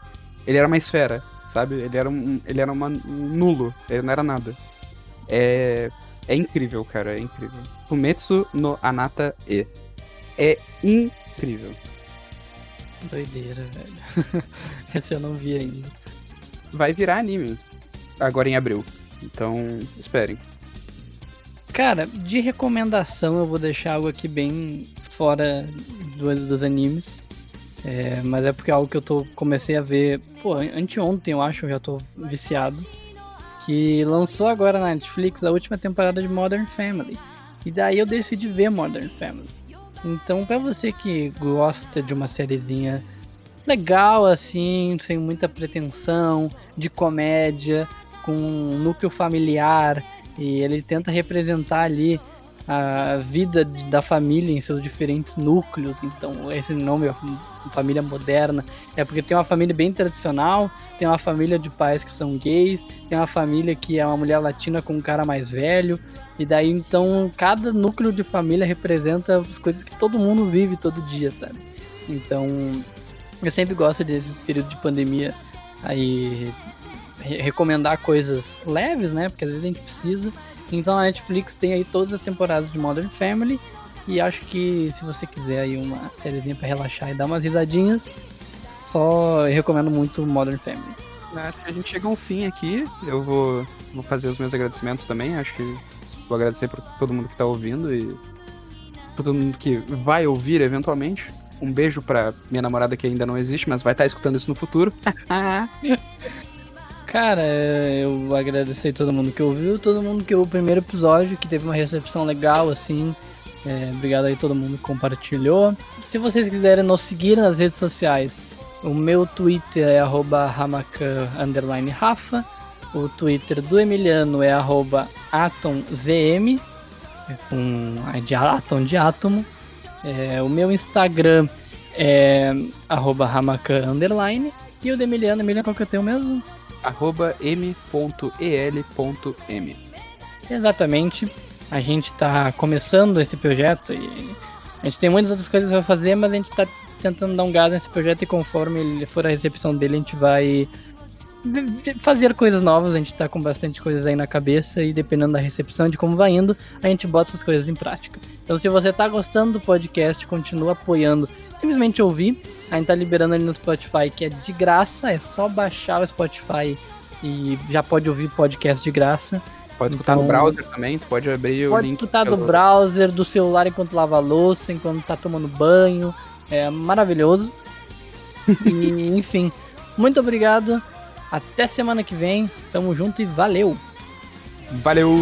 Ele era uma esfera, sabe? Ele era um, ele era uma, um nulo, ele não era nada. É, é incrível, cara, é incrível. Fumetsu no Anata E. É incrível. Doideira, velho. Esse eu não vi ainda. Vai virar anime agora em abril. Então, esperem. Cara, de recomendação eu vou deixar algo aqui bem fora do- dos animes. É, mas é porque é algo que eu tô, comecei a ver, pô, anteontem eu acho, eu já tô viciado. Que lançou agora na Netflix a última temporada de Modern Family. E daí eu decidi ver Modern Family. Então, pra você que gosta de uma sériezinha legal assim, sem muita pretensão, de comédia, com um núcleo familiar, e ele tenta representar ali a vida da família em seus diferentes núcleos. Então, esse nome é família moderna, é porque tem uma família bem tradicional, tem uma família de pais que são gays, tem uma família que é uma mulher latina com um cara mais velho. E daí então cada núcleo de família representa as coisas que todo mundo vive todo dia, sabe? Então, eu sempre gosto desse período de pandemia aí re- recomendar coisas leves, né? Porque às vezes a gente precisa. Então a Netflix tem aí todas as temporadas de Modern Family. E acho que se você quiser aí uma sériezinha pra relaxar e dar umas risadinhas, só recomendo muito Modern Family. Acho que a gente chega a um fim aqui. Eu vou vou fazer os meus agradecimentos também. Acho que vou agradecer por todo mundo que tá ouvindo e por todo mundo que vai ouvir eventualmente. Um beijo pra minha namorada que ainda não existe, mas vai estar escutando isso no futuro. Cara, eu agradecer todo mundo que ouviu, todo mundo que o primeiro episódio, que teve uma recepção legal, assim. É, obrigado aí todo mundo que compartilhou. Se vocês quiserem nos seguir nas redes sociais, o meu Twitter é arroba hamacan, underline Rafa. O Twitter do Emiliano é arroba atomzm, é com é de átomo de átomo. É, o meu Instagram é arroba. E o do Emiliano, Emiliano, qual que eu tenho mesmo? Arroba m.el.m. Exatamente. A gente tá começando esse projeto e a gente tem muitas outras coisas pra fazer, mas a gente tá tentando dar um gás nesse projeto e conforme ele for a recepção dele, a gente vai fazer coisas novas, a gente tá com bastante coisas aí na cabeça e dependendo da recepção de como vai indo, a gente bota essas coisas em prática. Então se você tá gostando do podcast, continua apoiando, simplesmente ouvir. A gente tá liberando ele no Spotify, que é de graça, é só baixar o Spotify e já pode ouvir podcast de graça. Pode escutar no Então- browser também, tu pode abrir o Pode link. escutar do browser, do celular enquanto lava a louça, enquanto tá tomando banho. É maravilhoso. e, enfim, muito obrigado. Até semana que vem. Tamo junto e valeu! Valeu!